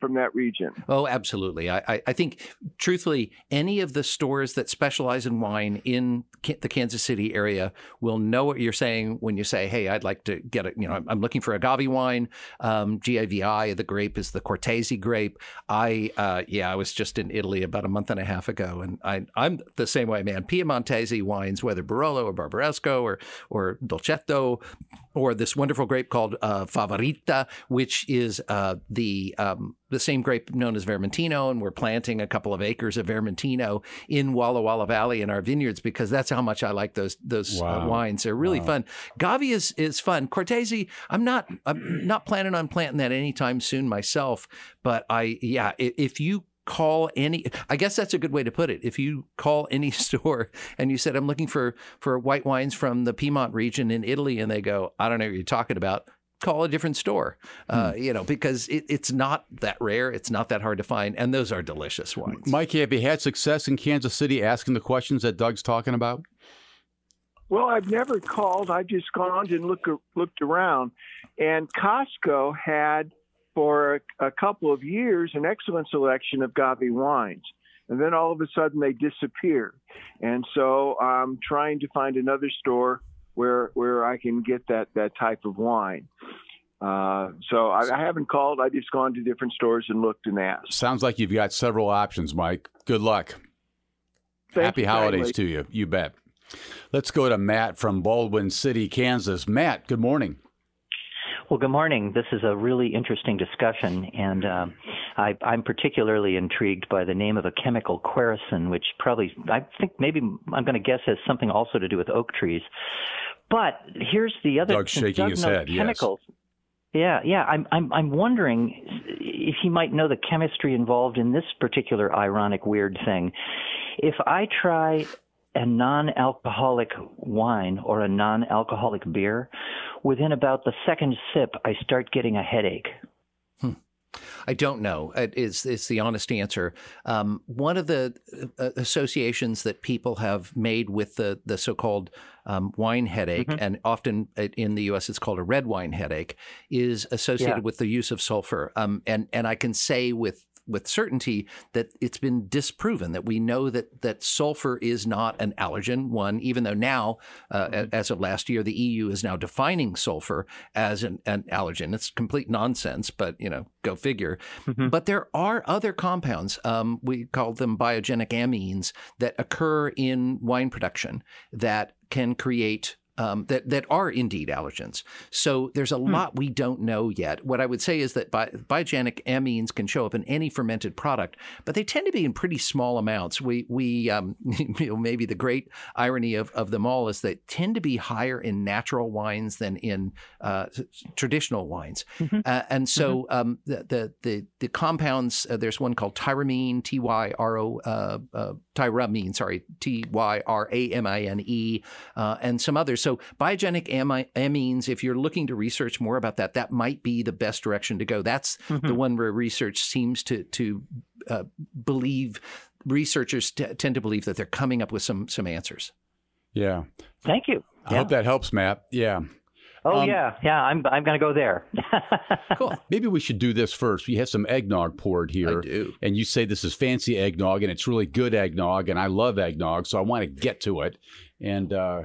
from that region? oh absolutely. I, I, I think truthfully any of the stores that specialize in wine in Ka- the kansas city area will know what you're saying when you say hey i'd like to get it you know i'm, I'm looking for a Gavi wine. Um, gavi the grape is the cortese grape. I uh, yeah i was just in italy about a month and a half ago and I, i'm the same way man. Piemontese wines whether barolo or barbaresco or or dolcetto or this wonderful grape called uh, Favorita, which is uh, the um, the same grape known as Vermentino, and we're planting a couple of acres of Vermentino in Walla Walla Valley in our vineyards because that's how much I like those those uh, wines. They're really fun. Gavi is is fun. Cortese, I'm not I'm not planning on planting that anytime soon myself, but I yeah, if you call any i guess that's a good way to put it if you call any store and you said i'm looking for for white wines from the piedmont region in italy and they go i don't know what you're talking about call a different store, uh, you know, because it, it's not that rare, it's not that hard to find, and those are delicious wines. Mike, have you had success in Kansas City asking the questions that Doug's talking about? Well, I've never called. I've just gone and look, looked around. And Costco had, for a, a couple of years, an excellent selection of Gavi wines. And then all of a sudden they disappeared. And so I'm trying to find another store where where I can get that, that type of wine. Uh, so I, I haven't called. I've just gone to different stores and looked and asked. Sounds like you've got several options, Mike. Good luck. Thank Happy holidays to you. You bet. Let's go to Matt from Baldwin City, Kansas. Matt, good morning. Well, good morning. This is a really interesting discussion, and um, I, I'm particularly intrigued by the name of a chemical, quercetin, which probably, I think maybe I'm going to guess has something also to do with oak trees. But here's the other. Doug's shaking Doug his head, yes. Chemicals. Yeah, yeah. I'm, I'm, I'm wondering if he might know the chemistry involved in this particular ironic, weird thing. If I try a non-alcoholic wine or a non-alcoholic beer, within about the second sip, I start getting a headache. I don't know. It is is the honest answer. Um, one of the uh, associations that people have made with the the so-called um, wine headache, and often in the U.S. it's called a red wine headache, is associated Yeah. with the use of sulfur. Um, and and I can say with with certainty that it's been disproven that we know that that sulfur is not an allergen. One, even though now, uh, a- as of last year, the EU is now defining sulfur as an, an allergen. It's complete nonsense, but you know, go figure. But there are other compounds. Um, we call them biogenic amines that occur in wine production that can create. Um, that that are indeed allergens. So there's a lot we don't know yet. What I would say is that bi- biogenic amines can show up in any fermented product, but they tend to be in pretty small amounts. We we um, you know maybe the great irony of, of them all is they tend to be higher in natural wines than in uh, traditional wines, uh, and so um, the, the the the compounds. Uh, there's one called tyramine, T Y R O, uh, uh, tyramine. Sorry, T Y R A M I N E, uh, and some others. So biogenic ami- amines. If you're looking to research more about that, that might be the best direction to go. That's the one where research seems to to uh, believe. Researchers t- tend to believe that they're coming up with some some answers. Yeah. Thank you. I Yeah. hope that helps, Matt. Yeah. Oh Um, yeah, yeah. I'm I'm going to go there. Cool. Maybe we should do this first. We have some eggnog poured here. I do. And you say this is fancy eggnog and it's really good eggnog, and I love eggnog, so I want to get to it. And uh,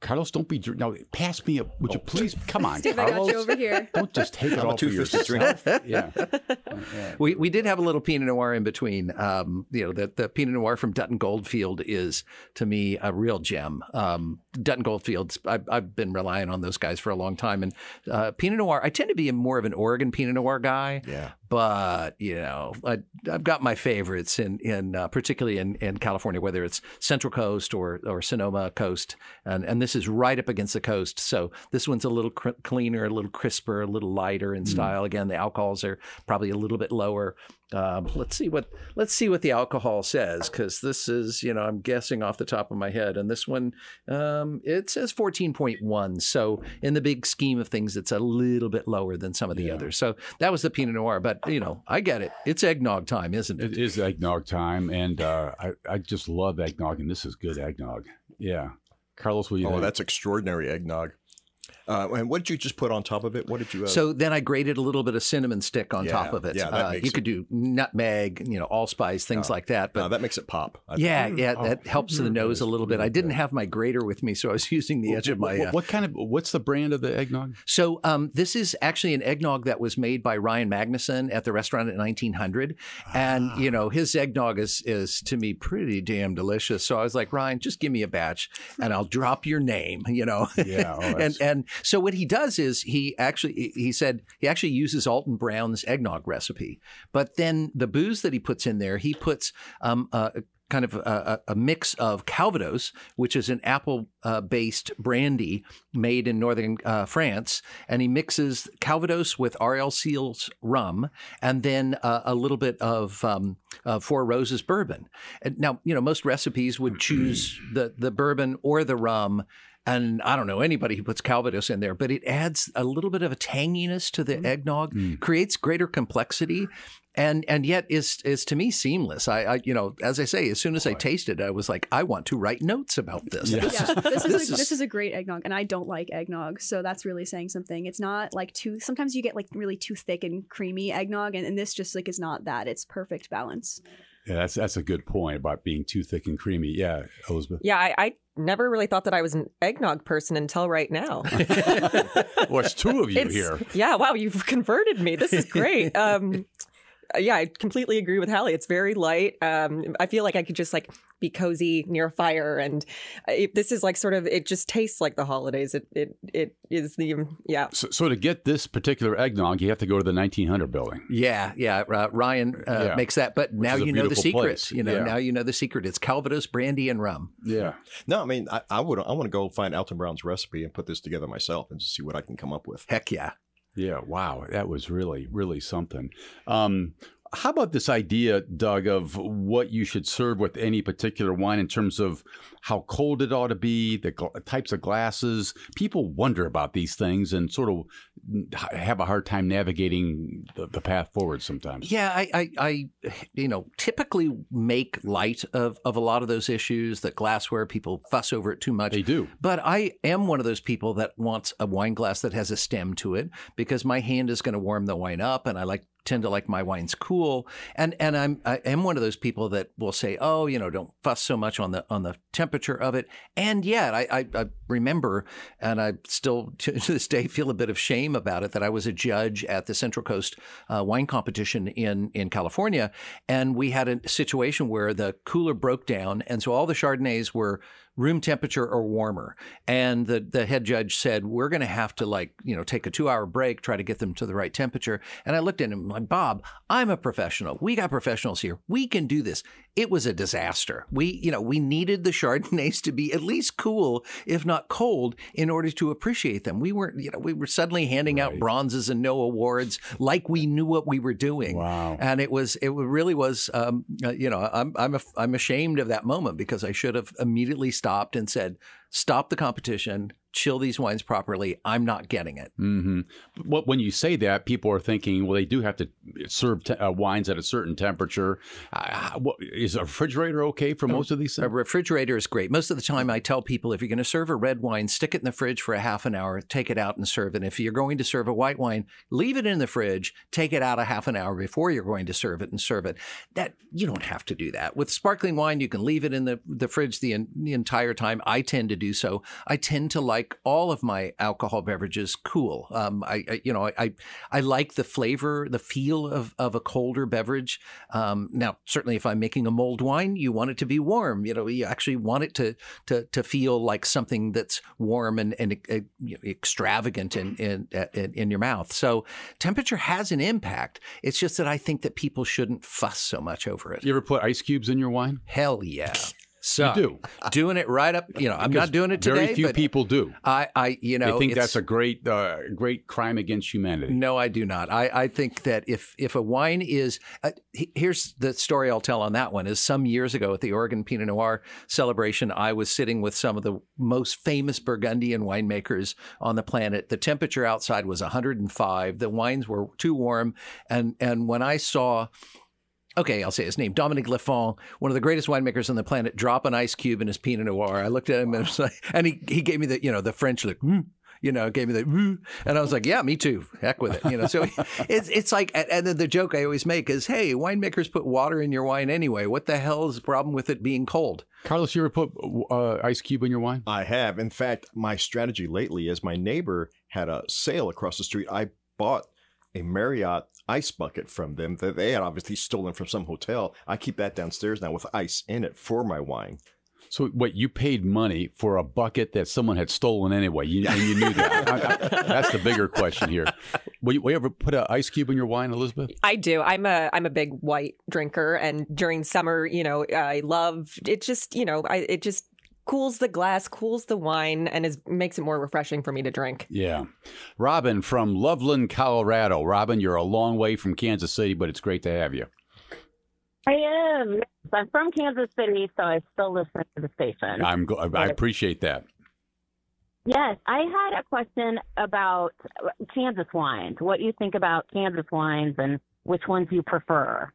Carlos, don't be dr- now. Pass me a. Would you please come on, Steve, I got Carlos? you over here. Don't just take it I'm all for two-fisted yourself. drinker. yeah. We we did have a little Pinot Noir in between. Um, you know, the, the Pinot Noir from Dutton Goldfield is to me a real gem. Um, Dutton Goldfields, I've, I've been relying on those guys for a long time. And uh, Pinot Noir, I tend to be more of an Oregon Pinot Noir guy. Yeah. But you know, I, I've got my favorites in in uh, particularly in, in California, whether it's Central Coast or or Sonoma Coast, and and this is right up against the coast. So this one's a little cr- cleaner, a little crisper, a little lighter in style. Again, the alcohols are probably a little bit lower. Um, let's see what let's see what the alcohol says because this is you know I'm guessing off the top of my head, and this one um, it says 14.1. So in the big scheme of things, it's a little bit lower than some of the others. So that was the Pinot Noir, but you know I get it. It's eggnog time, isn't it? It is eggnog time, and uh, I I just love eggnog, and this is good eggnog. Yeah. Carlos, what do you Oh, think? that's extraordinary eggnog. Uh, and what did you just put on top of it? What did you? Uh, So then I grated a little bit of cinnamon stick on Yeah, top of it. yeah, that uh, makes you it- could do nutmeg, you know, allspice, things like that. But uh, that makes it pop. I- yeah, yeah, Oh, that helps the nose a little bit. I didn't have my grater with me, so I was using the edge of my. what, Uh, what kind of what's the brand of the eggnog? so um, this is actually an eggnog that was made by Ryan Magnuson at the restaurant at 1900, and you know his eggnog is is to me pretty damn delicious. So I was like, Ryan, just give me a batch, and I'll drop your name. You know, Yeah, oh, and and so what he does is he actually he said he actually uses Alton Brown's eggnog recipe, but then the booze that he puts in there, he puts um, kind of a, a mix of Calvados, which is an apple-based brandy made in northern uh, France, and he mixes Calvados with R.L. Seale's rum, and then uh, a little bit of um, uh, Four Roses bourbon. And now, you know, most recipes would choose the the bourbon or the rum and I don't know anybody who puts Calvados in there, but it adds a little bit of a tanginess to the Mm-hmm. eggnog, Mm. creates greater complexity. And and yet is is to me seamless. I, I you know as I say, as soon as I tasted it, I was like, I want to write notes about this. Yeah. This Yeah, is- this is, this a, is- this is a great eggnog, and I don't like eggnog, so that's really saying something. It's not like too. Sometimes you get like really too thick and creamy eggnog, and, and this just like is not that. It's perfect balance. Yeah, that's that's a good point about being too thick and creamy. Yeah, Elizabeth. Yeah, I, I never really thought that I was an eggnog person until right now. well, it's two of you It's- here. Yeah, wow, you've converted me. This is great. Um, yeah, I completely agree with Hallie. It's very light. Um, I feel like I could just like be cozy near a fire, and it, this is like sort of. It just tastes like the holidays. It it it is the yeah. So, so to get this particular eggnog, you have to go to the 1900 building. Yeah, yeah. Uh, Ryan uh, Yeah. makes that, but now you know the secret. place. You know, Yeah. now you know the secret. It's Calvados, brandy, and rum. Yeah. No, I mean, I, I would. I want to go find Alton Brown's recipe and put this together myself and see what I can come up with. Heck yeah. Yeah, wow, that was really, really something. Um, how about this idea, Doug, of what you should serve with any particular wine in terms of how cold it ought to be, the gl- types of glasses? People wonder about these things and sort of have a hard time navigating the, the path forward sometimes. Yeah, I, I, I, you know, typically make light of, of a lot of those issues. That glassware people fuss over it too much. They do. But I am one of those people that wants a wine glass that has a stem to it because my hand is going to warm the wine up, and I like tend to like my wines cool. And and I'm I am one of those people that will say, oh, you know, don't fuss so much on the on the temperature of it. And yet, I I, I remember, and I still to this day feel a bit of shame about it that I was a judge at the Central Coast uh, wine competition in in California, and we had a situation where the cooler broke down, and so all the Chardonnays were room temperature or warmer. And the, the head judge said, We're going to have to, like, you know, take a two hour break, try to get them to the right temperature. And I looked at him like, Bob, I'm a professional. We got professionals here. We can do this. It was a disaster. We, you know, we needed the Chardonnays to be at least cool, if not cold, in order to appreciate them. We weren't, you know, we were suddenly handing out bronzes and no awards like we knew what we were doing. Wow. And it was, it really was, um, uh, you know, I'm, I'm, a, I'm ashamed of that moment because I should have immediately stopped and said, stop the competition, chill these wines properly. I'm not getting it. hmm Well, when you say that, people are thinking, well, they do have to serve te- uh, wines at a certain temperature. Uh, what, is a refrigerator okay for most of these A refrigerator is great. Most of the time, I tell people if you're going to serve a red wine, stick it in the fridge for a half an hour, take it out and serve it. If you're going to serve a white wine, leave it in the fridge, take it out a half an hour before you're going to serve it and serve it. That you don't have to do that. With sparkling wine, you can leave it in the, the fridge the, the entire time. I tend to do so. I tend to like all of my alcohol beverages cool. Um, I, I you know I I like the flavor, the feel of of a colder beverage. Um, now, certainly, if I'm making a mulled wine, you want it to be warm. You know, you actually want it to to to feel like something that's warm and and uh, extravagant in, in in in your mouth. So temperature has an impact. It's just that I think that people shouldn't fuss so much over it. You ever put ice cubes in your wine? Hell yeah. So do. doing it right up. You know, I'm not doing it today. Very few people do. I, I, you know, think that's a great, uh, great crime against humanity. No, I do not. I, I think that if if a wine is uh, here's the story I'll tell on that one is some years ago at the Oregon Pinot Noir celebration, I was sitting with some of the most famous Burgundian winemakers on the planet. The temperature outside was 105. The wines were too warm, and and when I saw okay, I'll say his name, Dominique Lafon, one of the greatest winemakers on the planet, drop an ice cube in his Pinot Noir. I looked at him and, was like, and he, he gave me the, you know, the French look, "Hmm," you know, gave me the, "Hmm," and I was like, yeah, me too. Heck with it. You know, so it's, it's like, and- and then the joke I always make is, hey, winemakers put water in your wine anyway. What the hell is the problem with it being cold? Carlos, you ever put uh, ice cube in your wine? I have. In fact, my strategy lately is my neighbor had a sale across the street. I bought a Marriott ice bucket from them that they had obviously stolen from some hotel. I keep that downstairs now with ice in it for my wine. So, what you paid money for a bucket that someone had stolen anyway, you, and you knew that. I- I- that's the bigger question here. Will you, will you ever put an ice cube in your wine, Elizabeth? I do. I'm a I'm a big white drinker, and during summer, you know, I love it. Just you know, I it just cools the glass, cools the wine, and is makes it more refreshing for me to drink. Yeah. Robin from Loveland, Colorado. Robin, you're a long way from Kansas City, but it's great to have you. I am. I'm from Kansas City, so I still listen to the station. I'm. gl- I appreciate that. Yes, I had a question about Kansas wines. What you think about Kansas wines and which ones you prefer?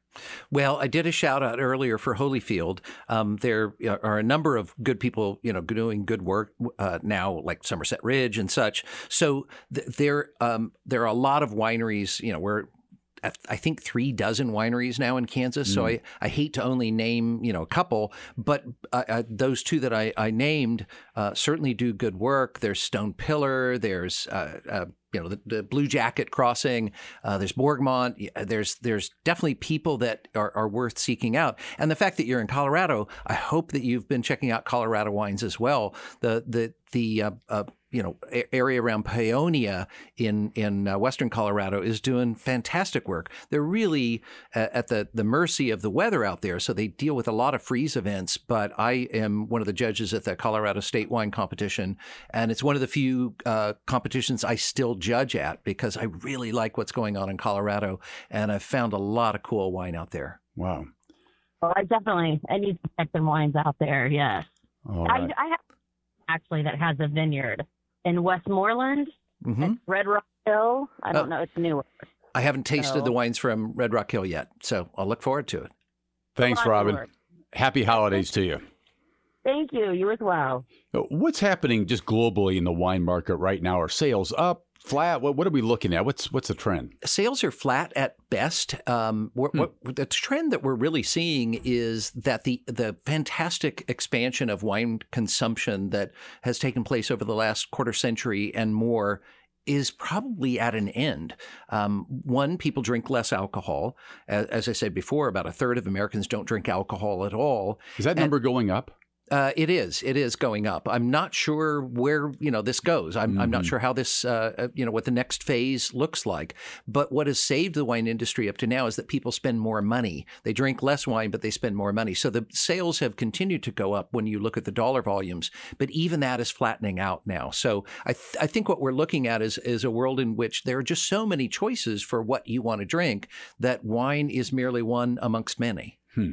Well, I did a shout out earlier for Holyfield. Um, there are a number of good people, you know, doing good work uh, now, like Somerset Ridge and such. So th- there, um, there are a lot of wineries. You know, where I think three dozen wineries now in Kansas. So I, I hate to only name you know a couple, but uh, uh, those two that I, I named uh, certainly do good work. There's Stone Pillar. There's uh, uh, you know the, the Blue Jacket Crossing. Uh, there's Borgmont. There's there's definitely people that are, are worth seeking out. And the fact that you're in Colorado, I hope that you've been checking out Colorado wines as well. The the the uh, uh, you know a- area around Paonia in in uh, western Colorado is doing fantastic work. They're really uh, at the the mercy of the weather out there, so they deal with a lot of freeze events. But I am one of the judges at the Colorado State Wine Competition, and it's one of the few uh, competitions I still judge at because I really like what's going on in Colorado, and I've found a lot of cool wine out there. Wow. Well, I definitely I need to check some wines out there. Yes, All I. I have actually that has a vineyard in Westmoreland, hmm Red Rock Hill. I don't Oh. know, it's newer. I haven't tasted So- the wines from Red Rock Hill yet, so I'll look forward to it. Thanks, Robin. work. Happy holidays to you. Thank you. You as well. What's happening just globally in the wine market right now? Are sales up, flat? What, what are we looking at? What's what's the trend? sales are flat at best. Um, what, what, the trend that we're really seeing is that the the fantastic expansion of wine consumption that has taken place over the last quarter century and more is probably at an end. Um, one, people drink less alcohol. As, as I said before, about a third of Americans don't drink alcohol at all. Is that And- number going up? Uh, it is. It is going up. I'm not sure where you know this goes. I'm, I'm not Mhm. sure how this uh, uh, you know what the next phase looks like. But what has saved the wine industry up to now is that people spend more money. They drink less wine, but they spend more money. So the sales have continued to go up when you look at the dollar volumes. But even that is flattening out now. So I th- I think what we're looking at is is a world in which there are just so many choices for what you want to drink that wine is merely one amongst many. Hmm.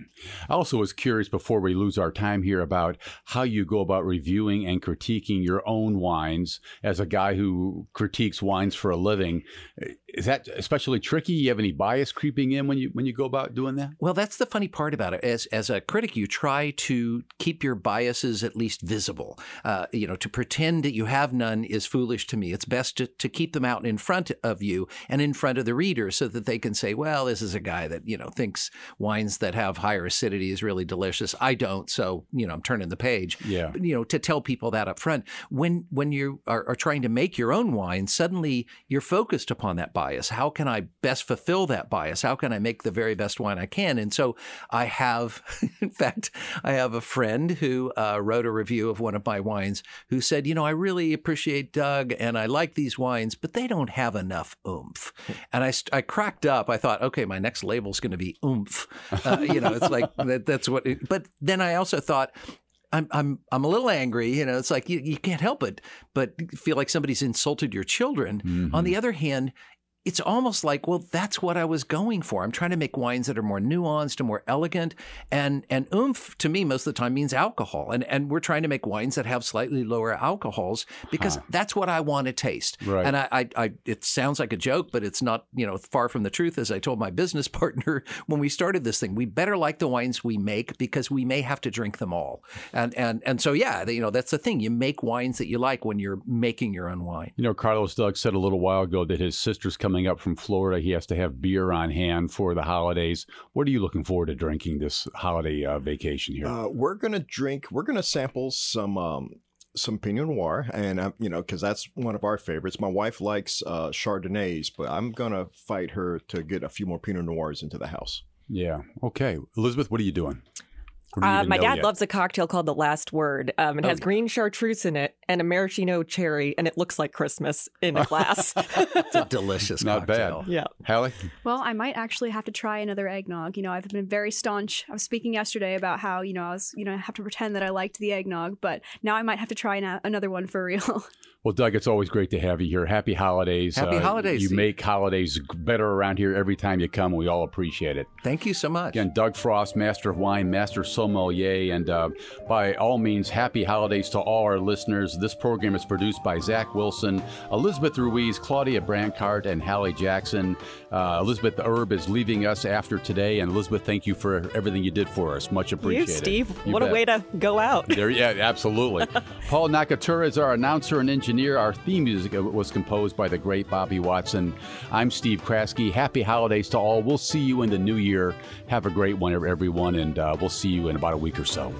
I also was curious before we lose our time here about how you go about reviewing and critiquing your own wines as a guy who critiques wines for a living. Is that especially tricky? You have any bias creeping in when you when you go about doing that? Well, that's the funny part about it. As as a critic, you try to keep your biases at least visible. Uh, you know, to pretend that you have none is foolish to me. It's best to, to keep them out in front of you and in front of the reader, so that they can say, "Well, this is a guy that you know thinks wines that have higher acidity is really delicious. I don't, so you know, I'm turning the page." Yeah. But, you know, to tell people that up front. When when you are, are trying to make your own wine, suddenly you're focused upon that bias. How can I best fulfill that bias? How can I make the very best wine I can? And so I have, in fact, I have a friend who uh, wrote a review of one of my wines who said, you know, I really appreciate Doug and I like these wines, but they don't have enough oomph. And I, st- I cracked up. I thought, okay, my next label's going to be oomph. Uh, you know, it's like that, that's what. It, but then I also thought. I'm I'm I'm a little angry. You know, it's like you, you can't help it, but feel like somebody's insulted your children. On mm-hmm. the other hand, it's almost like, well, that's what I was going for. I'm trying to make wines that are more nuanced and more elegant. And and oomph to me most of the time means alcohol. And and we're trying to make wines that have slightly lower alcohols because that's what I want to taste. Right. And I, I, I it sounds like a joke, but it's not, you know, far from the truth. As I told my business partner when we started this thing, we better like the wines we make because we may have to drink them all. And and and so yeah, you know, that's the thing. You make wines that you like when you're making your own wine. You know, Carlos Doug said a little while ago that his sister's coming up from Florida. He has to have beer on hand for the holidays. What are you looking forward to drinking this holiday uh, vacation here? Uh, we're gonna drink. We're gonna sample some um, some Pinot Noir, and uh, you know, because that's one of our favorites. My wife likes uh, Chardonnays, but I'm gonna fight her to get a few more Pinot Noirs into the house. yeah. Okay. Elizabeth, what are you doing? Or do you Uh, my dad yet? loves a cocktail called the Last Word. Um, it Oh. has green chartreuse in it and a maraschino cherry, and it looks like Christmas in a glass. It's a delicious Not cocktail. bad. yeah. Hallie? Well, I might actually have to try another eggnog. You know, I've been very staunch. I was speaking yesterday about how, you know, I was, you know, I have to pretend that I liked the eggnog, but now I might have to try na- another one for real. Well, Doug, it's always great to have you here. Happy holidays. Happy holidays, You make holidays better around here every time you come. We all appreciate it. Thank you so much. Again, Doug Frost, Master of Wine, Master Sommelier, and uh, by all means, happy holidays to all our listeners. This program is produced by Zach Wilson, Elizabeth Ruiz, Claudia Brancart, and Hallie Jackson. Uh, Elizabeth Erb is leaving us after today, and Elizabeth, thank you for everything you did for us. Much appreciated. You, appreciated. Steve. You what a way to go out. There, yeah, absolutely. Paul Nakatura is our announcer and engineer. Our theme music was composed by the great Bobby Watson. I'm Steve Kraske. Happy holidays to all. We'll see you in the new year. Have a great one, everyone, and uh, we'll see you in about a week or so.